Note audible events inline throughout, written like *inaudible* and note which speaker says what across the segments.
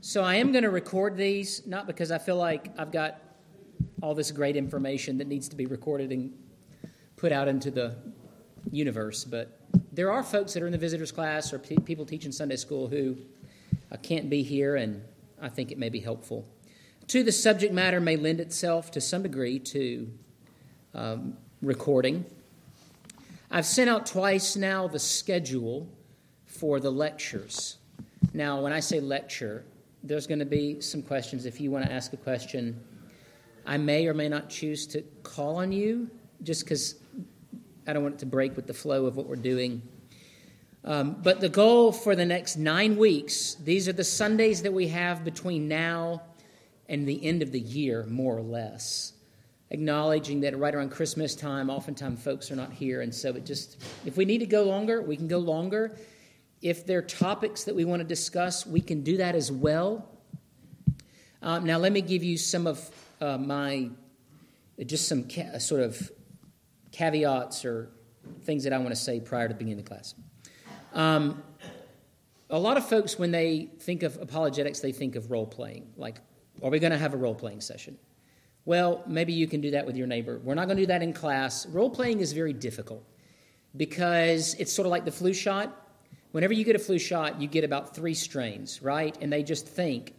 Speaker 1: So I am going to record these, not because I feel like I've got all this great information that needs to be recorded and put out into the universe, but there are folks that are in the visitors class or pe- people teaching Sunday school who uh, can't be here, and I think it may be helpful. Two, the subject matter may lend itself to some degree to um, recording. I've sent out twice now the schedule for the lectures. Now, when I say lecture, there's going to be some questions. If you want to ask a question, I may or may not choose to call on you just because I don't want it to break with the flow of what we're doing. Um, but the goal for the next nine weeks, these are the Sundays that we have between now and the end of the year, more or less. Acknowledging that right around Christmas time, oftentimes folks are not here. And so it just, if we need to go longer, we can go longer. If there are topics that we want to discuss, we can do that as well. Um, now, let me give you some of uh, my, just some ca- sort of caveats or things that I want to say prior to beginning the class. Um, a lot of folks, when they think of apologetics, they think of role playing. Like, are we going to have a role playing session? Well, maybe you can do that with your neighbor. We're not going to do that in class. Role playing is very difficult because it's sort of like the flu shot. Whenever you get a flu shot, you get about three strains, right? And they just think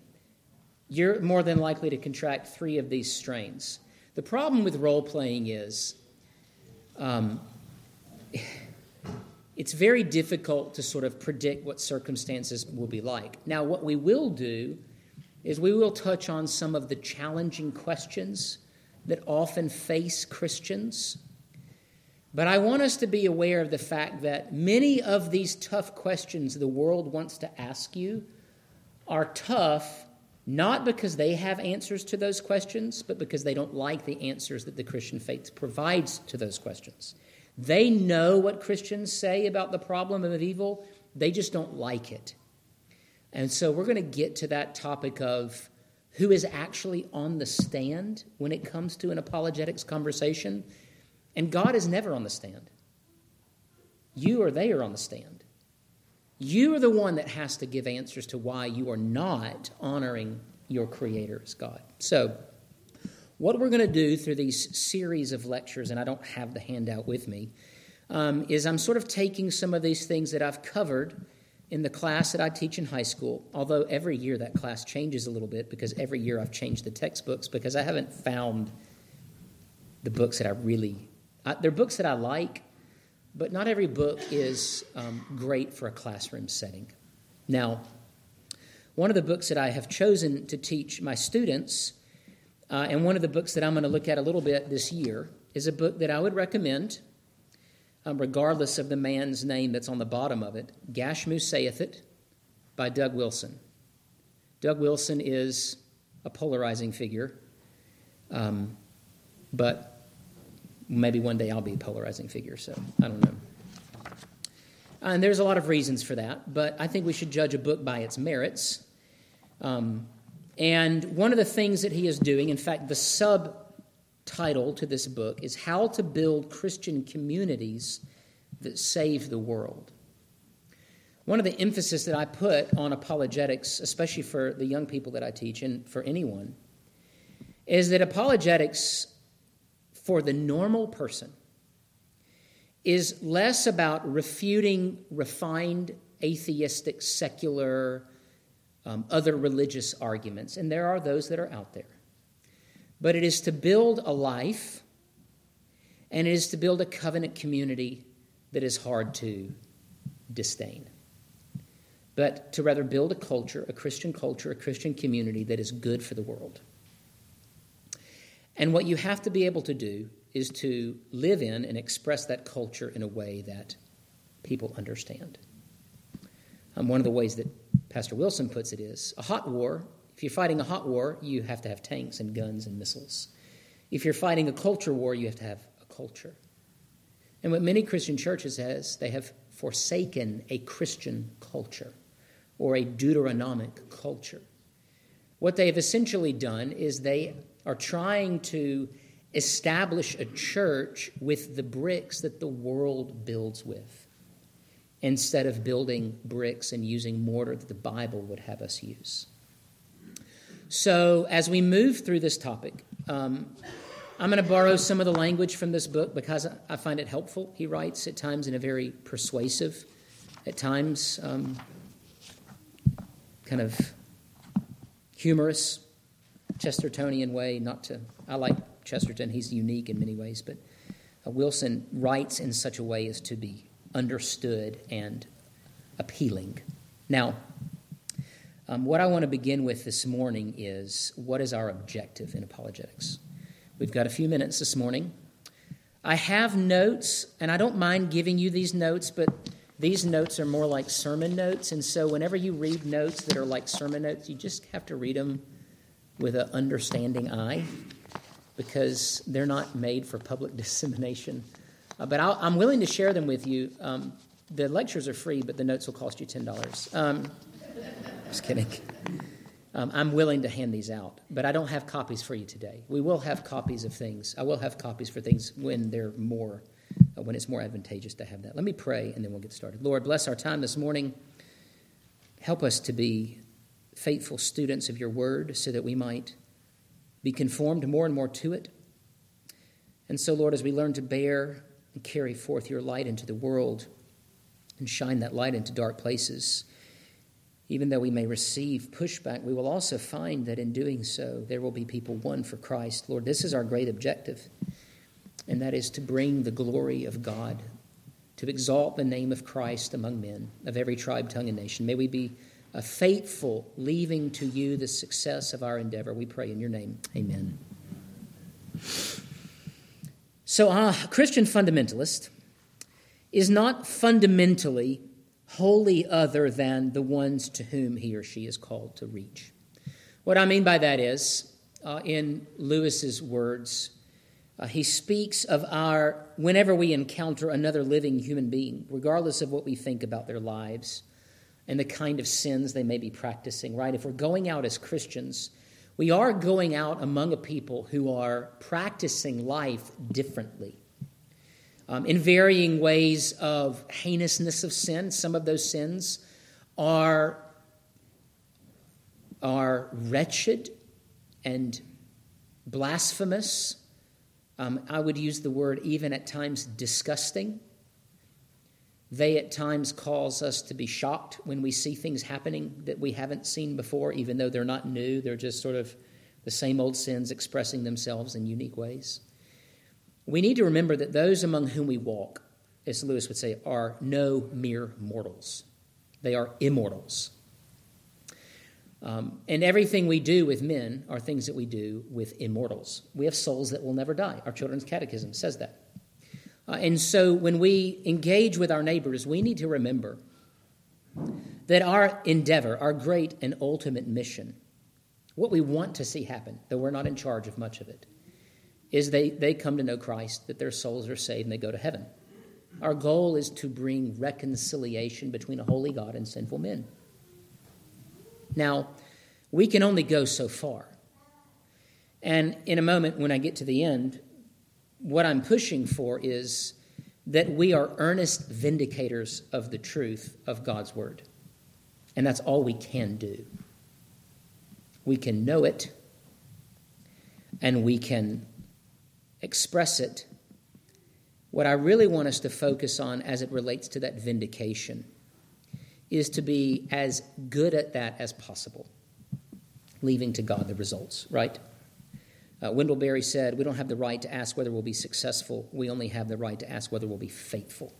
Speaker 1: you're more than likely to contract three of these strains. The problem with role playing is um, *sighs* it's very difficult to sort of predict what circumstances will be like. Now, what we will do is we will touch on some of the challenging questions that often face Christians. But I want us to be aware of the fact that many of these tough questions the world wants to ask you are tough not because they have answers to those questions, but because they don't like the answers that the Christian faith provides to those questions. They know what Christians say about the problem of evil, they just don't like it. And so we're going to get to that topic of who is actually on the stand when it comes to an apologetics conversation. And God is never on the stand. You or they are on the stand. You are the one that has to give answers to why you are not honoring your Creator as God. So, what we're going to do through these series of lectures, and I don't have the handout with me, um, is I'm sort of taking some of these things that I've covered in the class that I teach in high school, although every year that class changes a little bit because every year I've changed the textbooks because I haven't found the books that I really. They're books that I like, but not every book is um, great for a classroom setting. Now, one of the books that I have chosen to teach my students, uh, and one of the books that I'm going to look at a little bit this year, is a book that I would recommend, um, regardless of the man's name that's on the bottom of it Gashmu Saith It by Doug Wilson. Doug Wilson is a polarizing figure, um, but maybe one day I'll be a polarizing figure, so I don't know. And there's a lot of reasons for that, but I think we should judge a book by its merits. Um, and one of the things that he is doing, in fact, the subtitle to this book is How to Build Christian Communities That Save the World. One of the emphasis that I put on apologetics, especially for the young people that I teach and for anyone, is that apologetics for the normal person is less about refuting refined, atheistic, secular, um, other religious arguments, and there are those that are out there. But it is to build a life, and it is to build a covenant community that is hard to disdain. But to rather build a culture, a Christian culture, a Christian community that is good for the world. And what you have to be able to do is to live in and express that culture in a way that people understand. Um, one of the ways that Pastor Wilson puts it is a hot war, if you're fighting a hot war, you have to have tanks and guns and missiles. If you're fighting a culture war, you have to have a culture. And what many Christian churches has, they have forsaken a Christian culture or a Deuteronomic culture. What they have essentially done is they are trying to establish a church with the bricks that the world builds with instead of building bricks and using mortar that the Bible would have us use. So, as we move through this topic, um, I'm going to borrow some of the language from this book because I find it helpful. He writes at times in a very persuasive, at times um, kind of humorous, Chestertonian way. Not to, I like Chesterton, he's unique in many ways, but uh, Wilson writes in such a way as to be understood and appealing. Now, um, what I want to begin with this morning is what is our objective in apologetics? We've got a few minutes this morning. I have notes, and I don't mind giving you these notes, but these notes are more like sermon notes. And so, whenever you read notes that are like sermon notes, you just have to read them with an understanding eye because they're not made for public *laughs* dissemination. Uh, but i am willing to share them with you. Um, the lectures are free, but the notes will cost you $10. Um, just kidding. Um, I'm willing to hand these out, but I don't have copies for you today. We will have copies of things. I will have copies for things when they're more, uh, when it's more advantageous to have that. Let me pray, and then we'll get started. Lord, bless our time this morning. Help us to be faithful students of your word so that we might be conformed more and more to it. And so, Lord, as we learn to bear and carry forth your light into the world and shine that light into dark places, even though we may receive pushback, we will also find that in doing so, there will be people won for Christ. Lord, this is our great objective, and that is to bring the glory of God, to exalt the name of Christ among men of every tribe, tongue, and nation. May we be uh, faithful, leaving to you the success of our endeavor. We pray in your name. Amen. So, a Christian fundamentalist is not fundamentally wholly other than the ones to whom he or she is called to reach. What I mean by that is, uh, in Lewis's words, uh, he speaks of our, whenever we encounter another living human being, regardless of what we think about their lives and the kind of sins they may be practicing, right? If we're going out as Christians, we are going out among a people who are practicing life differently um, in varying ways of heinousness of sin. Some of those sins are, are wretched and blasphemous. Um, I would use the word even at times disgusting. They at times cause us to be shocked when we see things happening that we haven't seen before, even though they're not new. They're just sort of the same old sins expressing themselves in unique ways. We need to remember that those among whom we walk, as Lewis would say, are no mere mortals. They are immortals. Um, and everything we do with men are things that we do with immortals. We have souls that will never die. Our children's catechism says that. Uh, and so when we engage with our neighbors, we need to remember that our endeavor, our great and ultimate mission, what we want to see happen, though we're not in charge of much of it, is they, they come to know Christ, that their souls are saved, and they go to heaven. Our goal is to bring reconciliation between a holy God and sinful men. Now, we can only go so far. And in a moment, when I get to the end, what I'm pushing for is that we are earnest vindicators of the truth of God's Word. And that's all we can do. We can know it, and we can express it, what I really want us to focus on as it relates to that vindication is to be as good at that as possible, leaving to God the results, right? Uh, Wendell Berry said, We don't have the right to ask whether we'll be successful, we only have the right to ask whether we'll be faithful.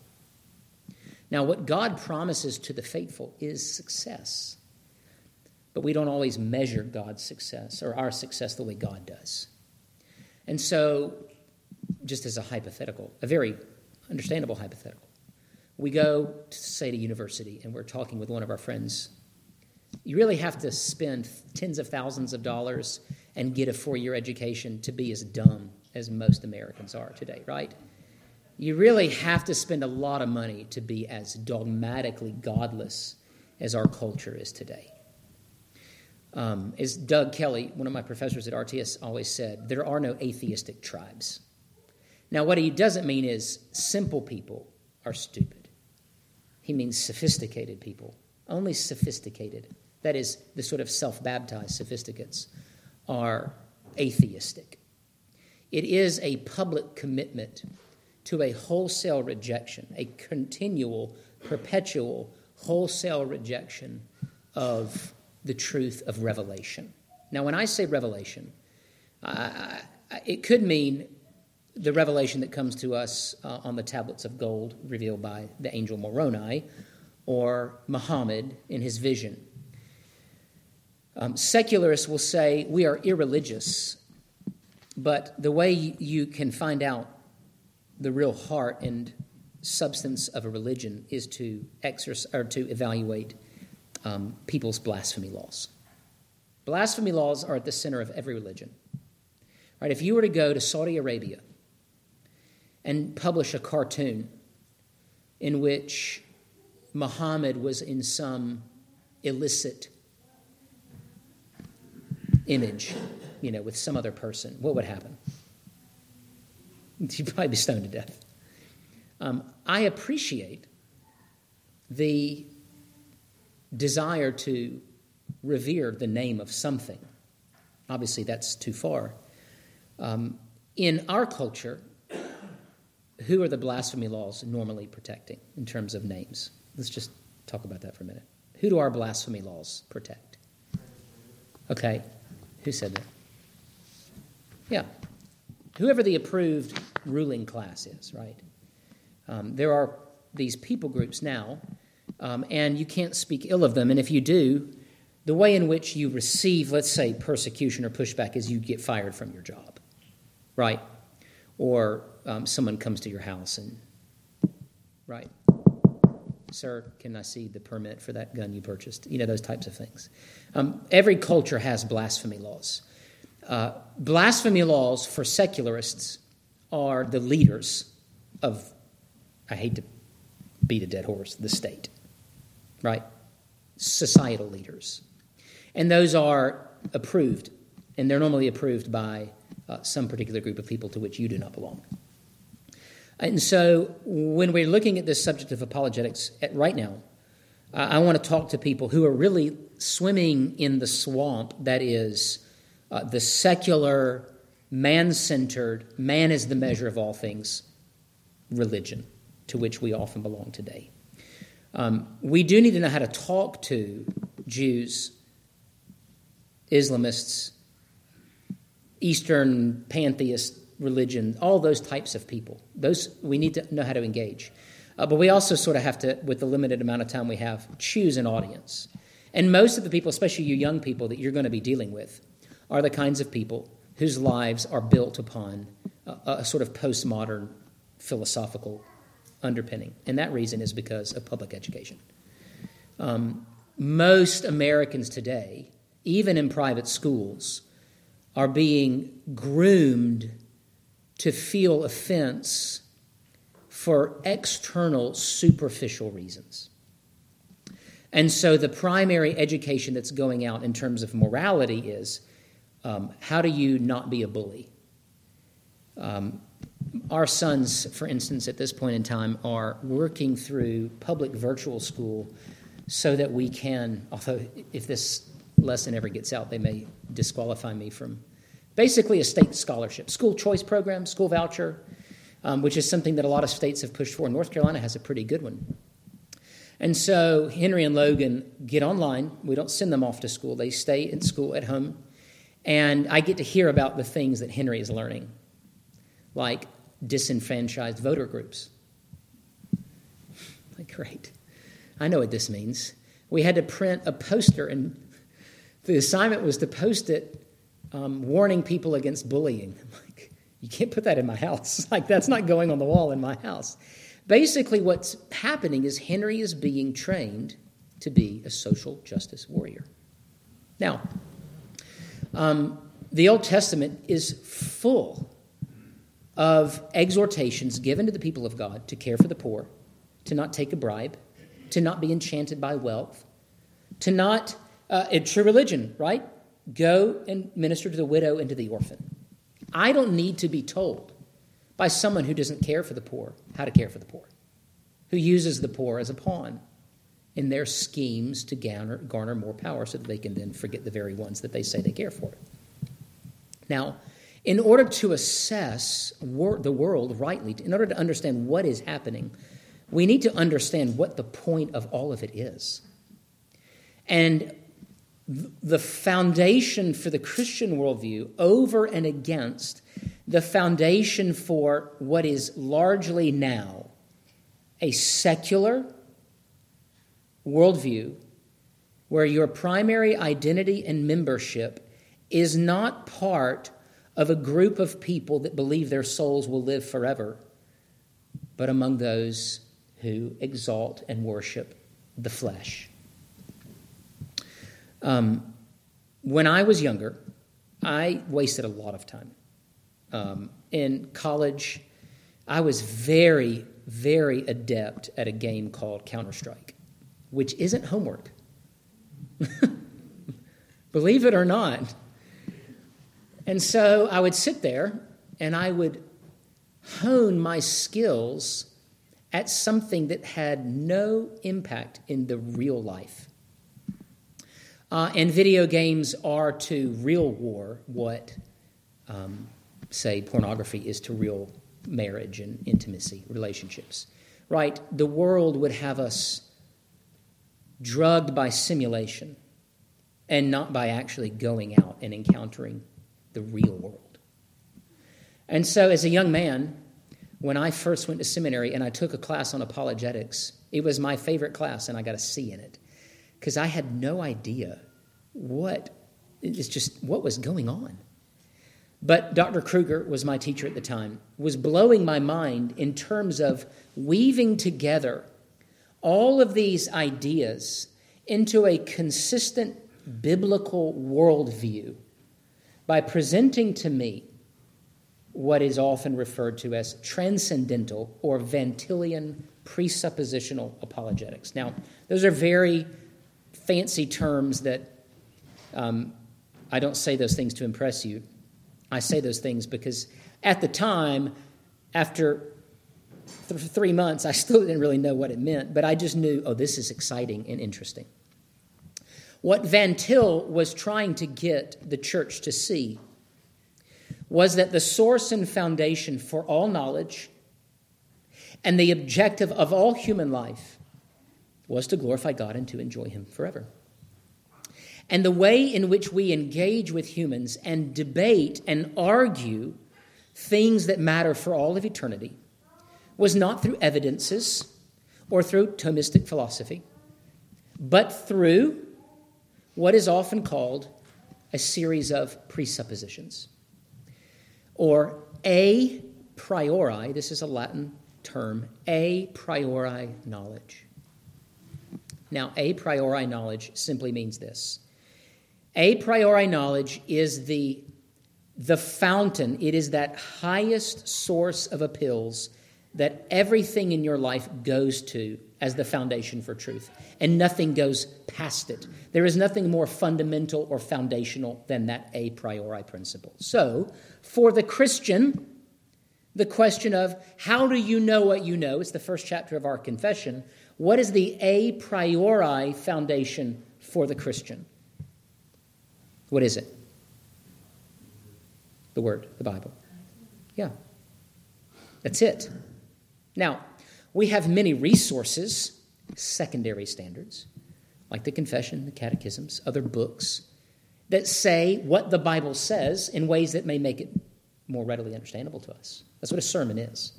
Speaker 1: Now, what God promises to the faithful is success. But we don't always measure God's success or our success the way God does. And so, just as a hypothetical, a very understandable hypothetical, we go to say to university and we're talking with one of our friends. You really have to spend tens of thousands of dollars and get a four year education to be as dumb as most Americans are today, right? You really have to spend a lot of money to be as dogmatically godless as our culture is today. Um, as Doug Kelly, one of my professors at RTS, always said, there are no atheistic tribes. Now, what he doesn't mean is simple people are stupid. He means sophisticated people. Only sophisticated. that is, the sort of self baptized sophisticates, are atheistic. It is a public commitment to a wholesale rejection, a continual, perpetual, wholesale rejection of the truth of revelation. Now, when I say revelation, uh, it could mean the revelation that comes to us uh, on the tablets of gold revealed by the angel Moroni or Muhammad in his vision. Um, secularists will say we are irreligious, but the way you can find out the real heart and substance of a religion is to exercise or to evaluate um, people's blasphemy laws. Blasphemy laws are at the center of every religion. Right? If you were to go to Saudi Arabia and publish a cartoon in which Muhammad was in some illicit image, you know, with some other person, what would happen? You'd probably be stoned to death. Um, I appreciate the desire to revere the name of something. Obviously, that's too far. Um, in our culture, who are the blasphemy laws normally protecting in terms of names? Let's just talk about that for a minute. Who do our blasphemy laws protect? Okay, who said that? Yeah, whoever the approved ruling class is, right? Um, there are these people groups now, um, and you can't speak ill of them. And if you do, the way in which you receive, let's say, persecution or pushback is you get fired from your job, right? Or um, someone comes to your house and, right? Sir, can I see the permit for that gun you purchased? You know, those types of things. Um, every culture has blasphemy laws. Uh, blasphemy laws for secularists are the leaders of, I hate to beat a dead horse, the state, right? Societal leaders. And those are approved, and they're normally approved by uh, some particular group of people to which you do not belong. And so, when we're looking at this subject of apologetics at, right now, uh, I want to talk to people who are really swimming in the swamp that is uh, the secular, man centered, man is the measure of all things religion to which we often belong today. Um, we do need to know how to talk to Jews, Islamists, Eastern pantheist religion, all those types of people. Those we need to know how to engage. Uh, but we also sort of have to, with the limited amount of time we have, choose an audience. And most of the people, especially you young people that you're going to be dealing with, are the kinds of people whose lives are built upon a, a sort of postmodern philosophical underpinning. And that reason is because of public education. Um, most Americans today, even in private schools, are being groomed to feel offense for external, superficial reasons. And so the primary education that's going out in terms of morality is um, how do you not be a bully? Um, our sons, for instance, at this point in time, are working through public virtual school so that we can, although if this lesson ever gets out, they may disqualify me from basically a state scholarship, school choice program, school voucher, um, which is something that a lot of states have pushed for. North Carolina has a pretty good one. And so Henry and Logan get online. We don't send them off to school, they stay in school at home and I get to hear about the things that Henry is learning, like disenfranchised voter groups. *laughs* Like, great. I know what this means. We had to print a poster, and the assignment was to post it um, warning people against bullying. I'm *laughs* like, you can't put that in my house. *laughs* Like, that's not going on the wall in my house. Basically, what's happening is Henry is being trained to be a social justice warrior. Now, um, the Old Testament is full of exhortations given to the people of God to care for the poor, to not take a bribe, to not be enchanted by wealth, to not, uh, a true religion, right? Go and minister to the widow and to the orphan. I don't need to be told by someone who doesn't care for the poor how to care for the poor, who uses the poor as a pawn in their schemes to garner, garner more power so that they can then forget the very ones that they say they care for. Now, in order to assess wor- the world rightly, in order to understand what is happening, we need to understand what the point of all of it is. And the foundation for the Christian worldview over and against the foundation for what is largely now a secular worldview where your primary identity and membership is not part of a group of people that believe their souls will live forever, but among those who exalt and worship the flesh. Um, when I was younger, I wasted a lot of time. Um, in college, I was very, very adept at a game called Counter Strike, which isn't homework. *laughs* Believe it or not. And so I would sit there and I would hone my skills at something that had no impact in the real life. Uh, and video games are to real war what, um, say, pornography is to real marriage and intimacy, relationships. Right? The world would have us drugged by simulation and not by actually going out and encountering the real world. And so, as a young man, when I first went to seminary and I took a class on apologetics, it was my favorite class, and I got a C in it because I had no idea what it's just what was going on. But Dr. Kruger was my teacher at the time, was blowing my mind in terms of weaving together all of these ideas into a consistent biblical worldview by presenting to me what is often referred to as transcendental or Van Tillian presuppositional apologetics. Now, those are very fancy terms that um, I don't say those things to impress you. I say those things because at the time, after th- three months, I still didn't really know what it meant, but I just knew, oh, this is exciting and interesting. What Van Til was trying to get the church to see was that the source and foundation for all knowledge and the objective of all human life was to glorify God and to enjoy Him forever. And the way in which we engage with humans and debate and argue things that matter for all of eternity was not through evidences or through Thomistic philosophy, but through what is often called a series of presuppositions or a priori, this is a Latin term, a priori knowledge. Now, a priori knowledge simply means this a priori knowledge is the, the fountain, it is that highest source of appeals that everything in your life goes to as the foundation for truth, and nothing goes past it. There is nothing more fundamental or foundational than that a priori principle. So, for the Christian, the question of how do you know what you know? It's the first chapter of our confession. What is the a priori foundation for the Christian? What is it? The Word, the Bible. Yeah. That's it. Now, we have many resources, secondary standards, like the Confession, the Catechisms, other books, that say what the Bible says in ways that may make it more readily understandable to us. That's what a sermon is.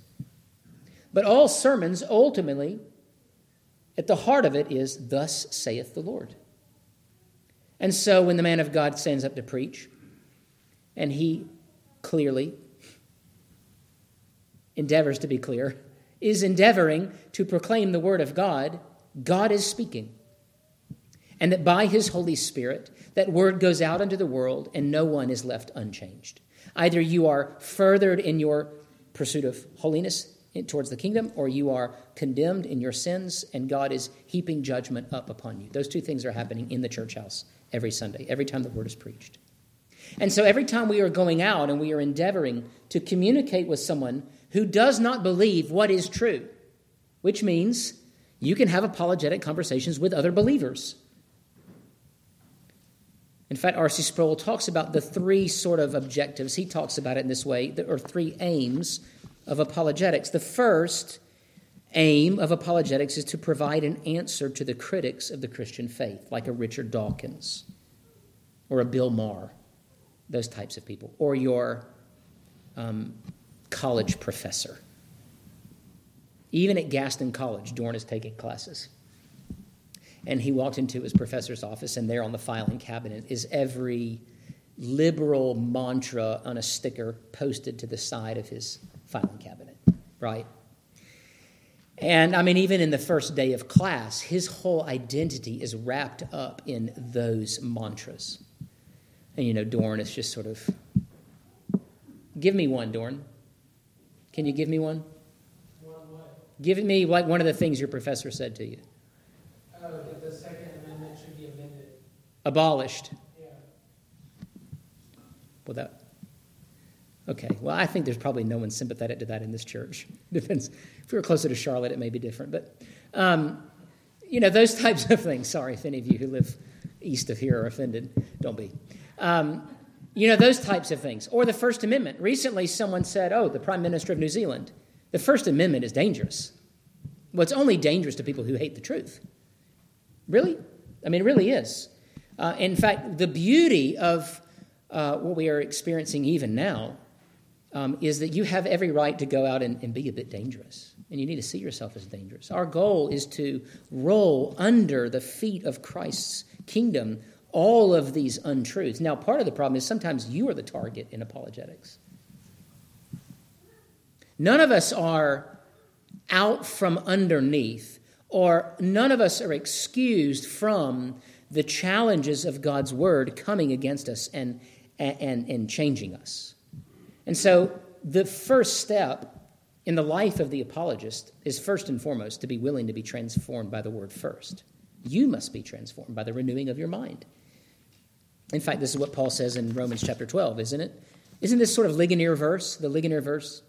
Speaker 1: But all sermons ultimately, at the heart of it, is, Thus saith the Lord. And so when the man of God stands up to preach, and he clearly endeavors to be clear, is endeavoring to proclaim the word of God, God is speaking. And that by his Holy Spirit, that word goes out into the world and no one is left unchanged. Either you are furthered in your pursuit of holiness towards the kingdom, or you are condemned in your sins and God is heaping judgment up upon you. Those two things are happening in the church house every Sunday, every time the word is preached. And so every time we are going out and we are endeavoring to communicate with someone who does not believe what is true, which means You can have apologetic conversations with other believers. In fact, R.C. Sproul talks about the three sort of objectives. He talks about it in this way, or three aims of apologetics. The first aim of apologetics is to provide an answer to the critics of the Christian faith, like a Richard Dawkins or a Bill Maher, those types of people, or your um, college professor. Even at Gaston College, Dorn is taking classes. And he walked into his professor's office, and there on the filing cabinet is every liberal mantra on a sticker posted to the side of his filing cabinet, right? And I mean, even in the first day of class, his whole identity is wrapped up in those mantras. And you know, Dorn is just sort of, give me one, Dorn. Can you give me one? Give me like one of the things your professor said to you.
Speaker 2: Oh, that the Second Amendment should be amended.
Speaker 1: Abolished. Well, that. Okay. Well, I think there's probably no one sympathetic to that in this church. *laughs* Depends. If we were closer to Charlotte, it may be different. But, um, you know, those *laughs* types of things. Sorry if any of you who live east of here are offended. Don't be. Um, you know, those types of things. Or the First Amendment. Recently, someone said, oh, the Prime Minister of New Zealand the First Amendment is dangerous. Well, it's only dangerous to people who hate the truth. Really? I mean, it really is. Uh, in fact, the beauty of uh, what we are experiencing even now um, is that you have every right to go out and, and be a bit dangerous. And you need to see yourself as dangerous. Our goal is to roll under the feet of Christ's kingdom all of these untruths. Now, part of the problem is sometimes you are the target in apologetics. None of us are out from underneath, or none of us are excused from the challenges of God's word coming against us and, and, and changing us. And so, the first step in the life of the apologist is first and foremost to be willing to be transformed by the word first. You must be transformed by the renewing of your mind. In fact, this is what Paul says in Romans chapter 12, isn't it? Isn't this sort of Ligonier verse, the Ligonier verse?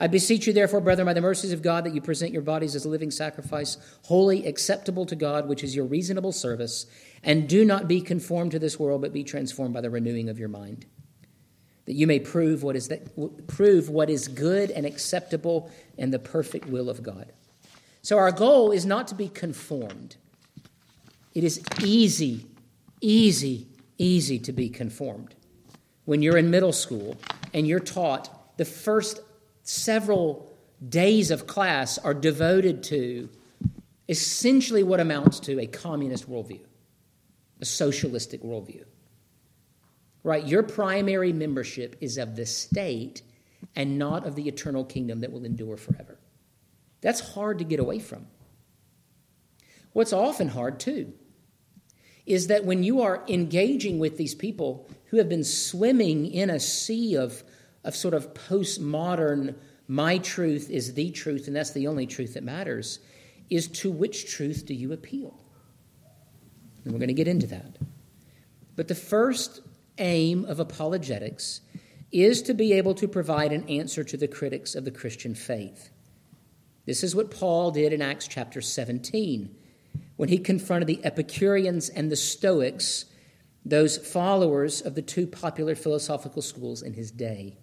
Speaker 1: I beseech you, therefore, brethren, by the mercies of God, that you present your bodies as a living sacrifice, holy, acceptable to God, which is your reasonable service, and do not be conformed to this world, but be transformed by the renewing of your mind, that you may prove what is that, prove what is good and acceptable and the perfect will of God. So our goal is not to be conformed. It is easy, easy, easy to be conformed. When you're in middle school and you're taught the first several days of class are devoted to essentially what amounts to a communist worldview, a socialistic worldview. Right? Your primary membership is of the state and not of the eternal kingdom that will endure forever. That's hard to get away from. What's often hard, too, is that when you are engaging with these people who have been swimming in a sea of of sort of postmodern, my truth is the truth and that's the only truth that matters, is to which truth do you appeal? And we're going to get into that. But the first aim of apologetics is to be able to provide an answer to the critics of the Christian faith. This is what Paul did in Acts chapter 17 when he confronted the Epicureans and the Stoics, those followers of the two popular philosophical schools in his day.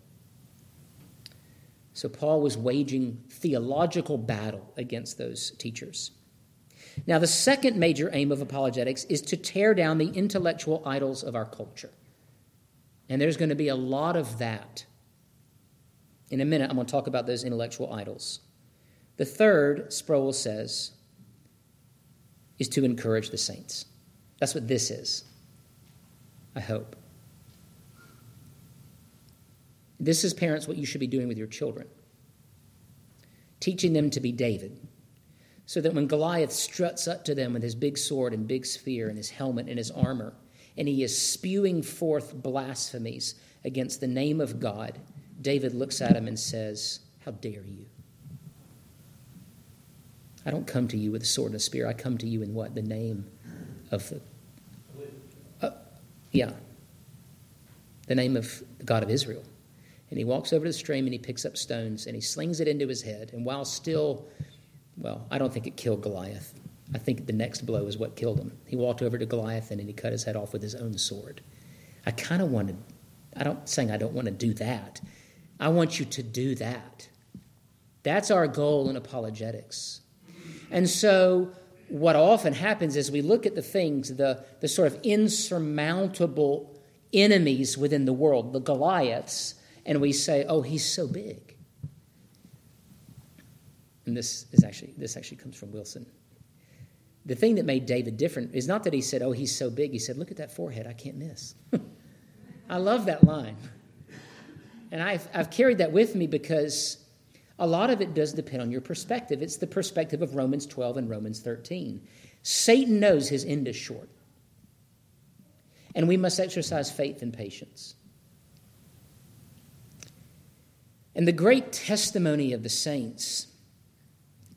Speaker 1: So Paul was waging theological battle against those teachers. Now, the second major aim of apologetics is to tear down the intellectual idols of our culture. And there's going to be a lot of that. In a minute, I'm going to talk about those intellectual idols. The third, Sproul says, is to encourage the saints. That's what this is, I hope. This is, parents, what you should be doing with your children teaching them to be David, so that when Goliath struts up to them with his big sword and big spear and his helmet and his armor, and he is spewing forth blasphemies against the name of God, David looks at him and says, How dare you? I don't come to you with a sword and a spear. I come to you in what? The name of the. Uh, yeah. The name of the God of Israel. And he walks over to the stream and he picks up stones and he slings it into his head. And while still well, I don't think it killed Goliath. I think the next blow is what killed him. He walked over to Goliath and he cut his head off with his own sword. I kind of wanted, I don't saying I don't want to do that. I want you to do that. That's our goal in apologetics. And so what often happens is we look at the things, the, the sort of insurmountable enemies within the world, the Goliaths, and we say, oh, he's so big. And this is actually this actually comes from Wilson. The thing that made David different is not that he said, Oh, he's so big. He said, Look at that forehead, I can't miss. *laughs* I love that line. And I've, I've carried that with me because a lot of it does depend on your perspective. It's the perspective of Romans 12 and Romans 13. Satan knows his end is short. And we must exercise faith and patience. And the great testimony of the saints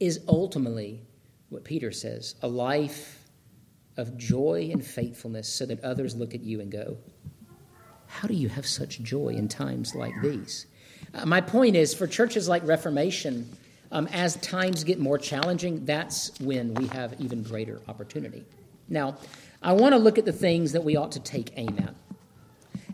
Speaker 1: is ultimately what Peter says a life of joy and faithfulness so that others look at you and go, How do you have such joy in times like these? Uh, my point is for churches like Reformation, um, as times get more challenging, that's when we have even greater opportunity. Now, I want to look at the things that we ought to take aim at.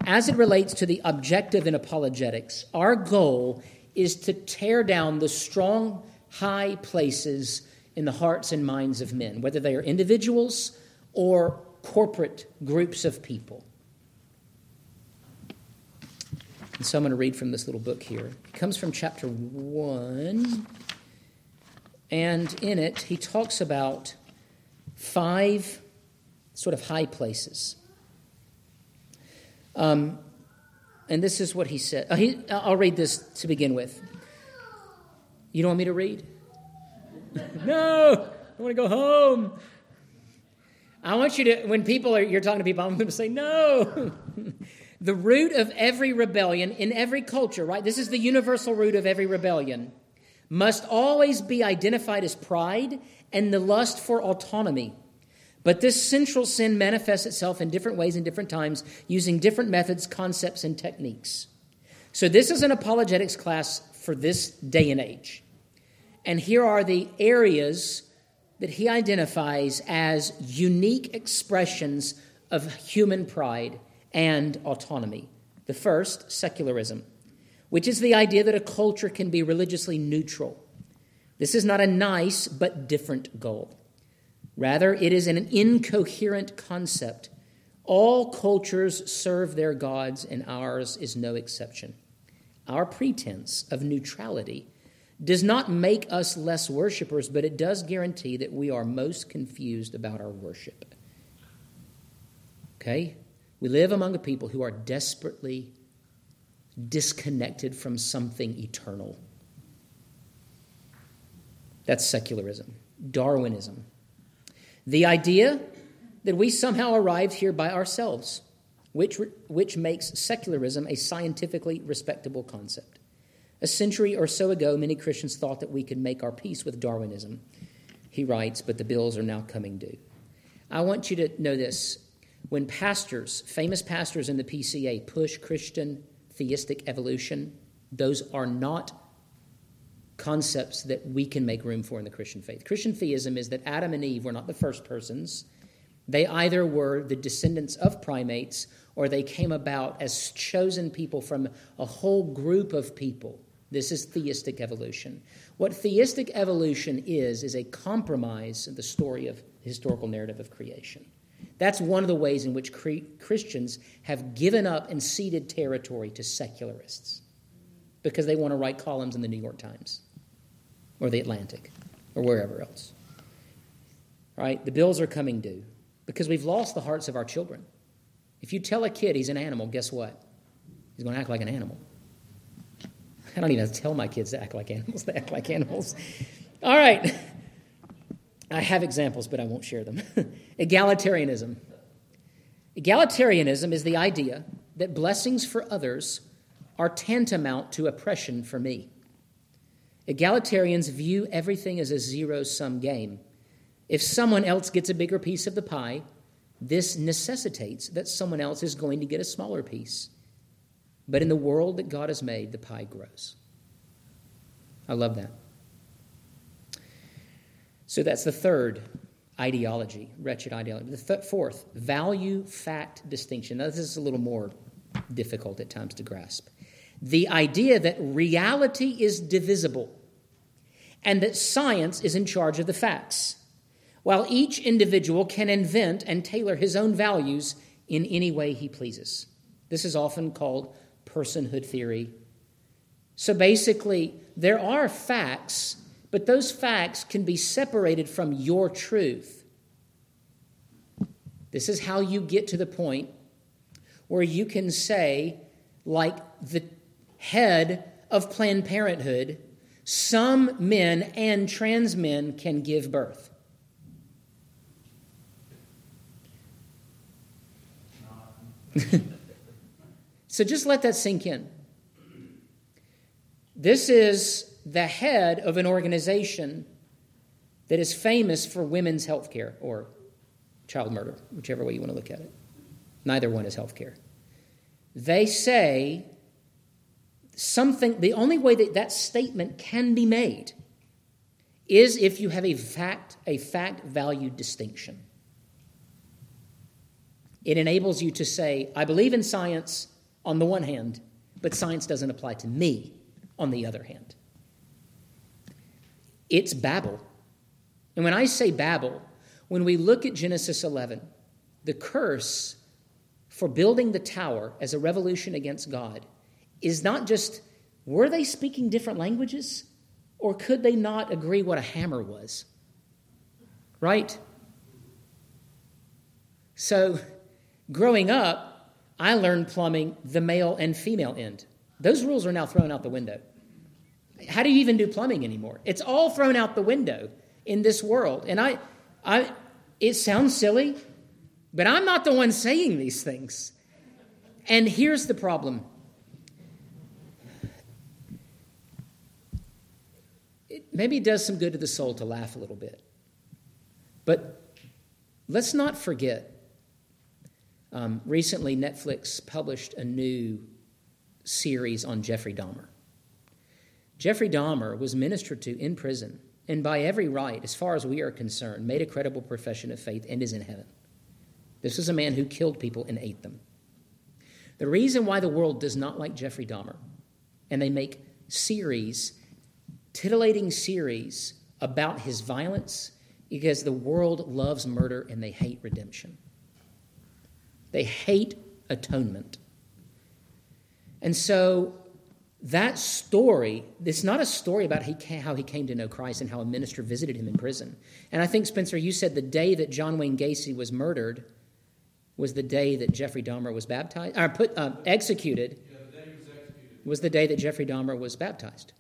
Speaker 1: As it relates to the objective in apologetics, our goal is to tear down the strong, high places in the hearts and minds of men, whether they are individuals or corporate groups of people. And so I'm going to read from this little book here. It comes from chapter 1. And in it, he talks about five sort of high places. Um, and this is what he said. Uh, he, I'll read this to begin with. You don't want me to read? *laughs* no, I want to go home. I want you to, when people are, you're talking to people, I'm going to say, no. *laughs* The root of every rebellion in every culture, right? This is the universal root of every rebellion, must always be identified as pride and the lust for autonomy. But this central sin manifests itself in different ways in different times using different methods, concepts, and techniques. So, this is an apologetics class for this day and age. And here are the areas that he identifies as unique expressions of human pride and autonomy. The first, secularism, which is the idea that a culture can be religiously neutral. This is not a nice but different goal. Rather, it is an incoherent concept. All cultures serve their gods, and ours is no exception. Our pretense of neutrality does not make us less worshipers, but it does guarantee that we are most confused about our worship. Okay? We live among a people who are desperately disconnected from something eternal. That's secularism, Darwinism. The idea that we somehow arrived here by ourselves, which, which makes secularism a scientifically respectable concept. A century or so ago, many Christians thought that we could make our peace with Darwinism. He writes, but the bills are now coming due. I want you to know this when pastors, famous pastors in the PCA, push Christian theistic evolution, those are not concepts that we can make room for in the Christian faith. Christian theism is that Adam and Eve were not the first persons. They either were the descendants of primates or they came about as chosen people from a whole group of people. This is theistic evolution. What theistic evolution is, is a compromise of the story of historical narrative of creation. That's one of the ways in which Christians have given up and ceded territory to secularists because they want to write columns in the New York Times or the Atlantic or wherever else. Right? The bills are coming due because we've lost the hearts of our children. If you tell a kid he's an animal, guess what? He's going to act like an animal. I don't even have to tell my kids to act like animals, *laughs* they act like animals. All right. I have examples, but I won't share them. *laughs* Egalitarianism. Egalitarianism is the idea that blessings for others are tantamount to oppression for me. Egalitarians view everything as a zero sum game. If someone else gets a bigger piece of the pie, this necessitates that someone else is going to get a smaller piece. But in the world that God has made, the pie grows. I love that. So that's the third ideology, wretched ideology. The th- fourth, value fact distinction. Now, this is a little more difficult at times to grasp. The idea that reality is divisible and that science is in charge of the facts, while each individual can invent and tailor his own values in any way he pleases. This is often called personhood theory. So basically, there are facts, but those facts can be separated from your truth. This is how you get to the point where you can say, like the head of Planned Parenthood, some men and trans men can give birth. *laughs* so just let that sink in. This is the head of an organization that is famous for women's health care or child murder, whichever way you want to look at it. Neither one is health care. They say something, the only way that that statement can be made is if you have a fact, a fact value distinction. It enables you to say, I believe in science on the one hand, but science doesn't apply to me on the other hand. It's Babel. And when I say Babel, when we look at Genesis 11, the curse for building the tower as a revolution against God is not just were they speaking different languages or could they not agree what a hammer was? Right? So, growing up, I learned plumbing the male and female end. Those rules are now thrown out the window. How do you even do plumbing anymore? It's all thrown out the window in this world. And I, I, it sounds silly, but I'm not the one saying these things. And here's the problem it maybe does some good to the soul to laugh a little bit. But let's not forget um, recently, Netflix published a new series on Jeffrey Dahmer. Jeffrey Dahmer was ministered to in prison and by every right, as far as we are concerned, made a credible profession of faith and is in heaven. This is a man who killed people and ate them. The reason why the world does not like Jeffrey Dahmer, and they make series, titillating series about his violence, because the world loves murder and they hate redemption. They hate atonement. And so that story, it's not a story about how he came to know Christ and how a minister visited him in prison. And I think, Spencer, you said the day that John Wayne Gacy was murdered was the day that Jeffrey Dahmer was baptized, or put, uh, executed,
Speaker 3: yeah, the was executed.
Speaker 1: Was the day that Jeffrey Dahmer was baptized.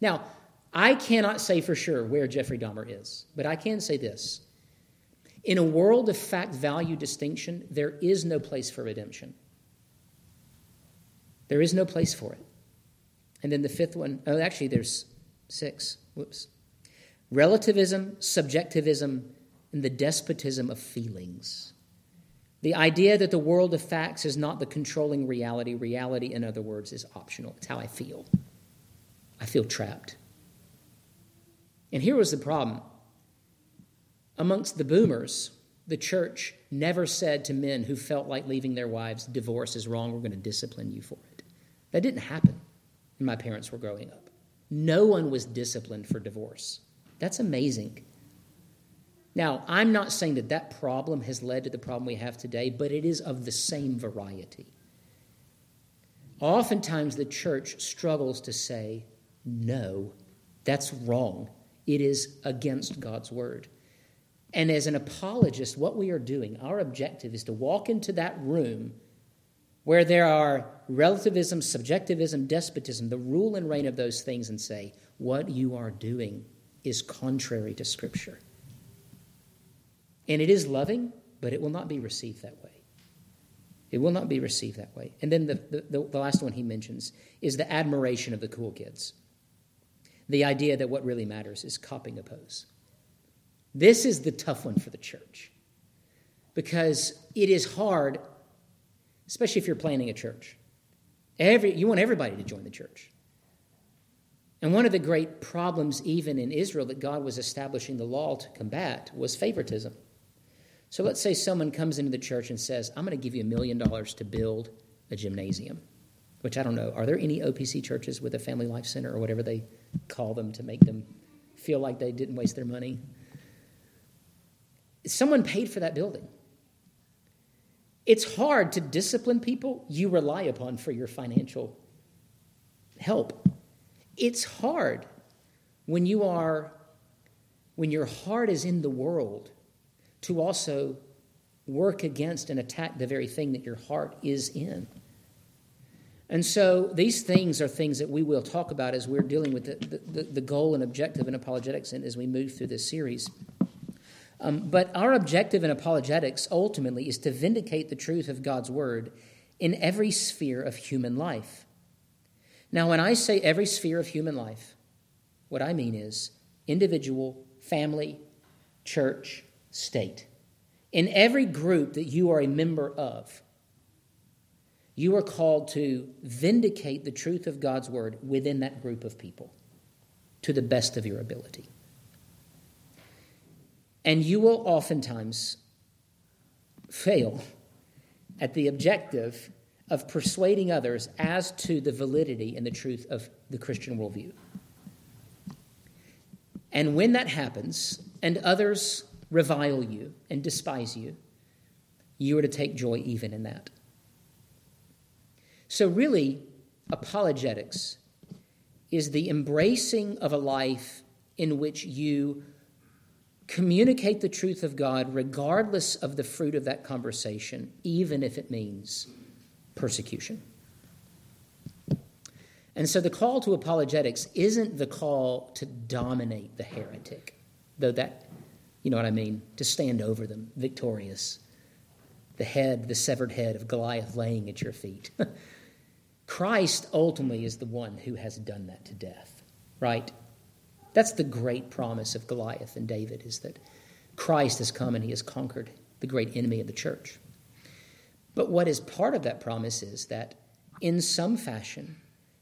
Speaker 1: Now, I cannot say for sure where Jeffrey Dahmer is, but I can say this. In a world of fact value distinction, there is no place for redemption. There is no place for it. And then the fifth one, oh, actually, there's six. Whoops. Relativism, subjectivism, and the despotism of feelings. The idea that the world of facts is not the controlling reality. Reality, in other words, is optional. It's how I feel. I feel trapped. And here was the problem. Amongst the boomers, the church never said to men who felt like leaving their wives, divorce is wrong, we're going to discipline you for it. That didn't happen when my parents were growing up. No one was disciplined for divorce. That's amazing. Now, I'm not saying that that problem has led to the problem we have today, but it is of the same variety. Oftentimes, the church struggles to say, no, that's wrong. It is against God's word. And as an apologist, what we are doing, our objective is to walk into that room where there are relativism, subjectivism, despotism, the rule and reign of those things, and say, what you are doing is contrary to Scripture. And it is loving, but it will not be received that way. It will not be received that way. And then the, the, the, last one he mentions is the admiration of the cool kids. The idea that what really matters is copying a pose. This is the tough one for the church because it is hard especially if you're planning a church. Every, you want everybody to join the church. And one of the great problems, even in Israel, that God was establishing the law to combat was favoritism. So let's say someone comes into the church and says, I'm going to give you a million dollars to build a gymnasium, which I don't know. Are there any OPC churches with a family life center or whatever they call them to make them feel like they didn't waste their money? Someone paid for that building. It's hard to discipline people you rely upon for your financial help. It's hard when you are when your heart is in the world to also work against and attack the very thing that your heart is in. And so these things are things that we will talk about as we're dealing with the, the, the goal and objective in apologetics and as we move through this series. Um, but our objective in apologetics ultimately is to vindicate the truth of God's word in every sphere of human life. Now, when I say every sphere of human life, what I mean is individual, family, church, state. In every group that you are a member of, you are called to vindicate the truth of God's word within that group of people to the best of your ability. And you will oftentimes fail at the objective of persuading others as to the validity and the truth of the Christian worldview. And when that happens, and others revile you and despise you, you are to take joy even in that. So, really, apologetics is the embracing of a life in which you communicate the truth of God regardless of the fruit of that conversation, even if it means persecution. And so the call to apologetics isn't the call to dominate the heretic, though that, you know what I mean, to stand over them victorious. The head, the severed head of Goliath laying at your feet. *laughs* Christ ultimately is the one who has done that to death, right? That's the great promise of Goliath and David is that Christ has come and he has conquered the great enemy of the church. But what is part of that promise is that in some fashion,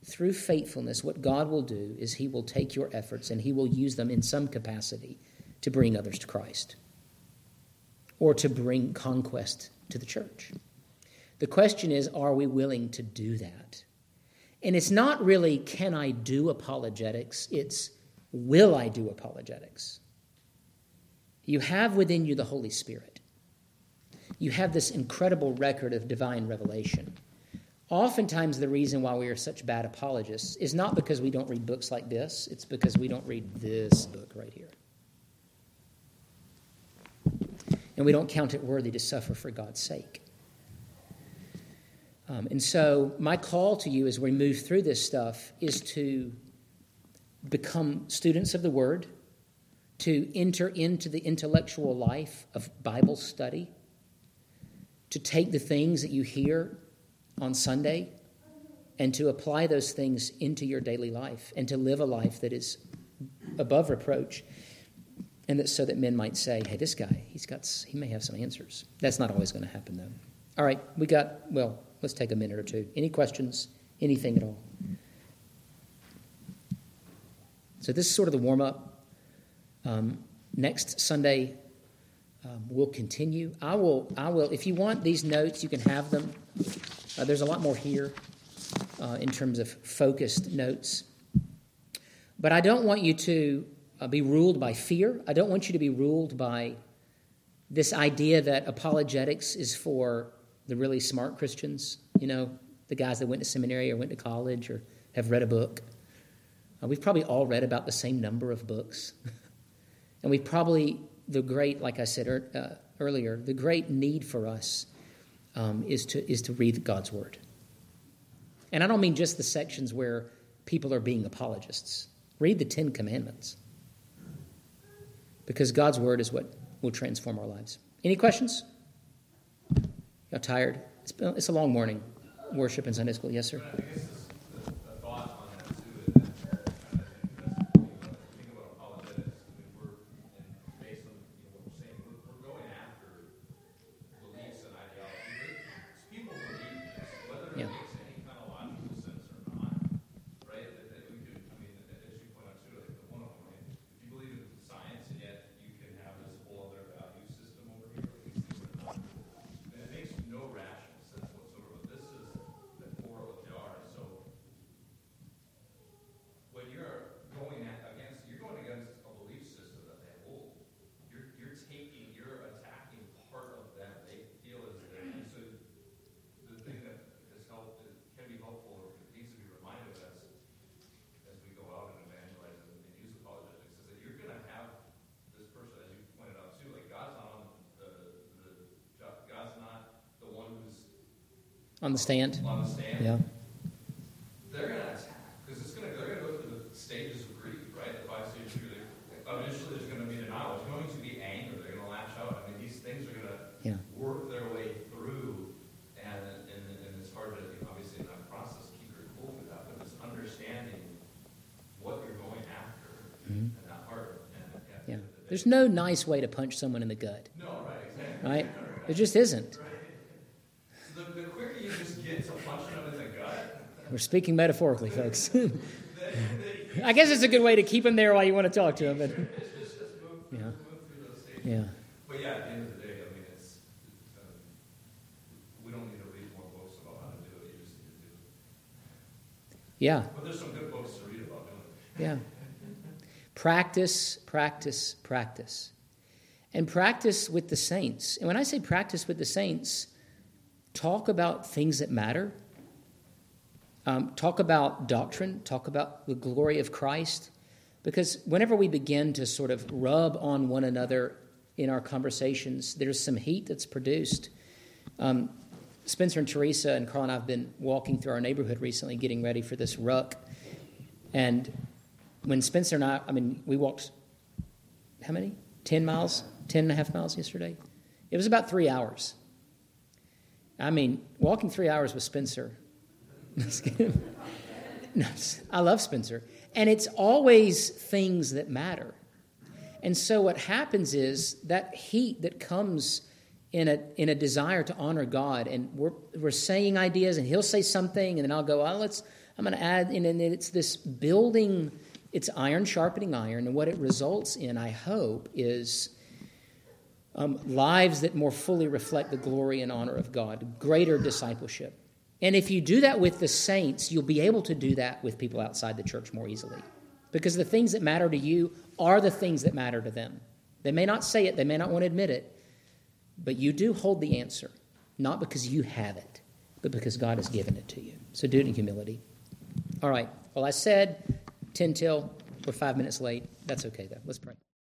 Speaker 1: through faithfulness, what God will do is he will take your efforts and he will use them in some capacity to bring others to Christ or to bring conquest to the church. The question is, are we willing to do that? And it's not really, can I do apologetics? It's, Will I do apologetics? You have within you the Holy Spirit. You have this incredible record of divine revelation. Oftentimes, the reason why we are such bad apologists is not because we don't read books like this, it's because we don't read this book right here. And we don't count it worthy to suffer for God's sake. Um, and so, my call to you as we move through this stuff is to become students of the Word, to enter into the intellectual life of Bible study, to take the things that you hear on Sunday and to apply those things into your daily life and to live a life that is above reproach and that so that men might say hey this guy he's got he may have some answers. That's not always going to happen though. All right we got well let's take a minute or two. Any questions? Anything at all So this is sort of the warm up. Um, next Sunday, um, we'll continue. I will. I will. If you want these notes, you can have them. Uh, there's a lot more here uh, in terms of focused notes. But I don't want you to uh, be ruled by fear. I don't want you to be ruled by this idea that apologetics is for the really smart Christians. You know, the guys that went to seminary or went to college or have read a book. Uh, we've probably all read about the same number of books. *laughs* and we've probably, the great, like I said er, uh, earlier, the great need for us um, is, to, is to read God's Word. And I don't mean just the sections where people are being apologists. Read the Ten Commandments. Because God's Word is what will transform our lives. Any questions? Y'all tired? It's, been, it's a long morning. Worship in Sunday school. Yes, sir. On the stand.
Speaker 3: on the stand,
Speaker 1: Yeah.
Speaker 3: they're going to attack because it's going to they're going to go through the stages of grief, right? The five stages of grief. Initially, there's going to be denial. There's going to be anger. They're going to lash out. I mean, these things are going to
Speaker 1: Yeah.
Speaker 3: work their way through, and and, and it's hard to obviously in that process keep your cool with that, but it's understanding what you're going after
Speaker 1: Mhm.
Speaker 3: and that heart. And
Speaker 1: Yeah.
Speaker 3: the
Speaker 1: There's no nice way to punch someone in the gut,
Speaker 3: no, right, exactly.
Speaker 1: right? *laughs* There just isn't.
Speaker 3: Right. So the, the quicker you just get to punching them in the gut,
Speaker 1: We're speaking metaphorically, folks. *laughs* I guess it's a good way to keep them there while you want to talk to them. But
Speaker 3: It's just, just move,
Speaker 1: Yeah.
Speaker 3: move through those stages.
Speaker 1: yeah,
Speaker 3: But yeah, at the end of the day, I mean, it's, it's, um, we don't need to read more books about how to do it, you just need to do it.
Speaker 1: yeah,
Speaker 3: But there's some good books to read about doing it.
Speaker 1: yeah. Practice, practice, practice, and practice with the saints. And when I say practice with the saints, talk about things that matter. Um, talk about doctrine. Talk about the glory of Christ. Because whenever we begin to sort of rub on one another in our conversations, there's some heat that's produced. Um, Spencer and Teresa and Carl and I have been walking through our neighborhood recently, getting ready for this ruck. And when Spencer and I, I mean, we walked how many? 10 miles? 10 and a half miles yesterday? It was about three hours. I mean, walking three hours with Spencer. *laughs* I love Spencer. And it's always things that matter. And so what happens is that heat that comes in a, in a desire to honor God, and we're, we're saying ideas, and he'll say something, and then I'll go, oh, let's, I'm going to add, and then it's this building, it's iron sharpening iron, and what it results in, I hope, is um, lives that more fully reflect the glory and honor of God, greater discipleship. And if you do that with the saints, you'll be able to do that with people outside the church more easily. Because the things that matter to you are the things that matter to them. They may not say it, they may not want to admit it, but you do hold the answer, not because you have it, but because God has given it to you. So do it in humility. All right. Well, I said 10 till. We're five minutes late. That's okay, though. Let's pray.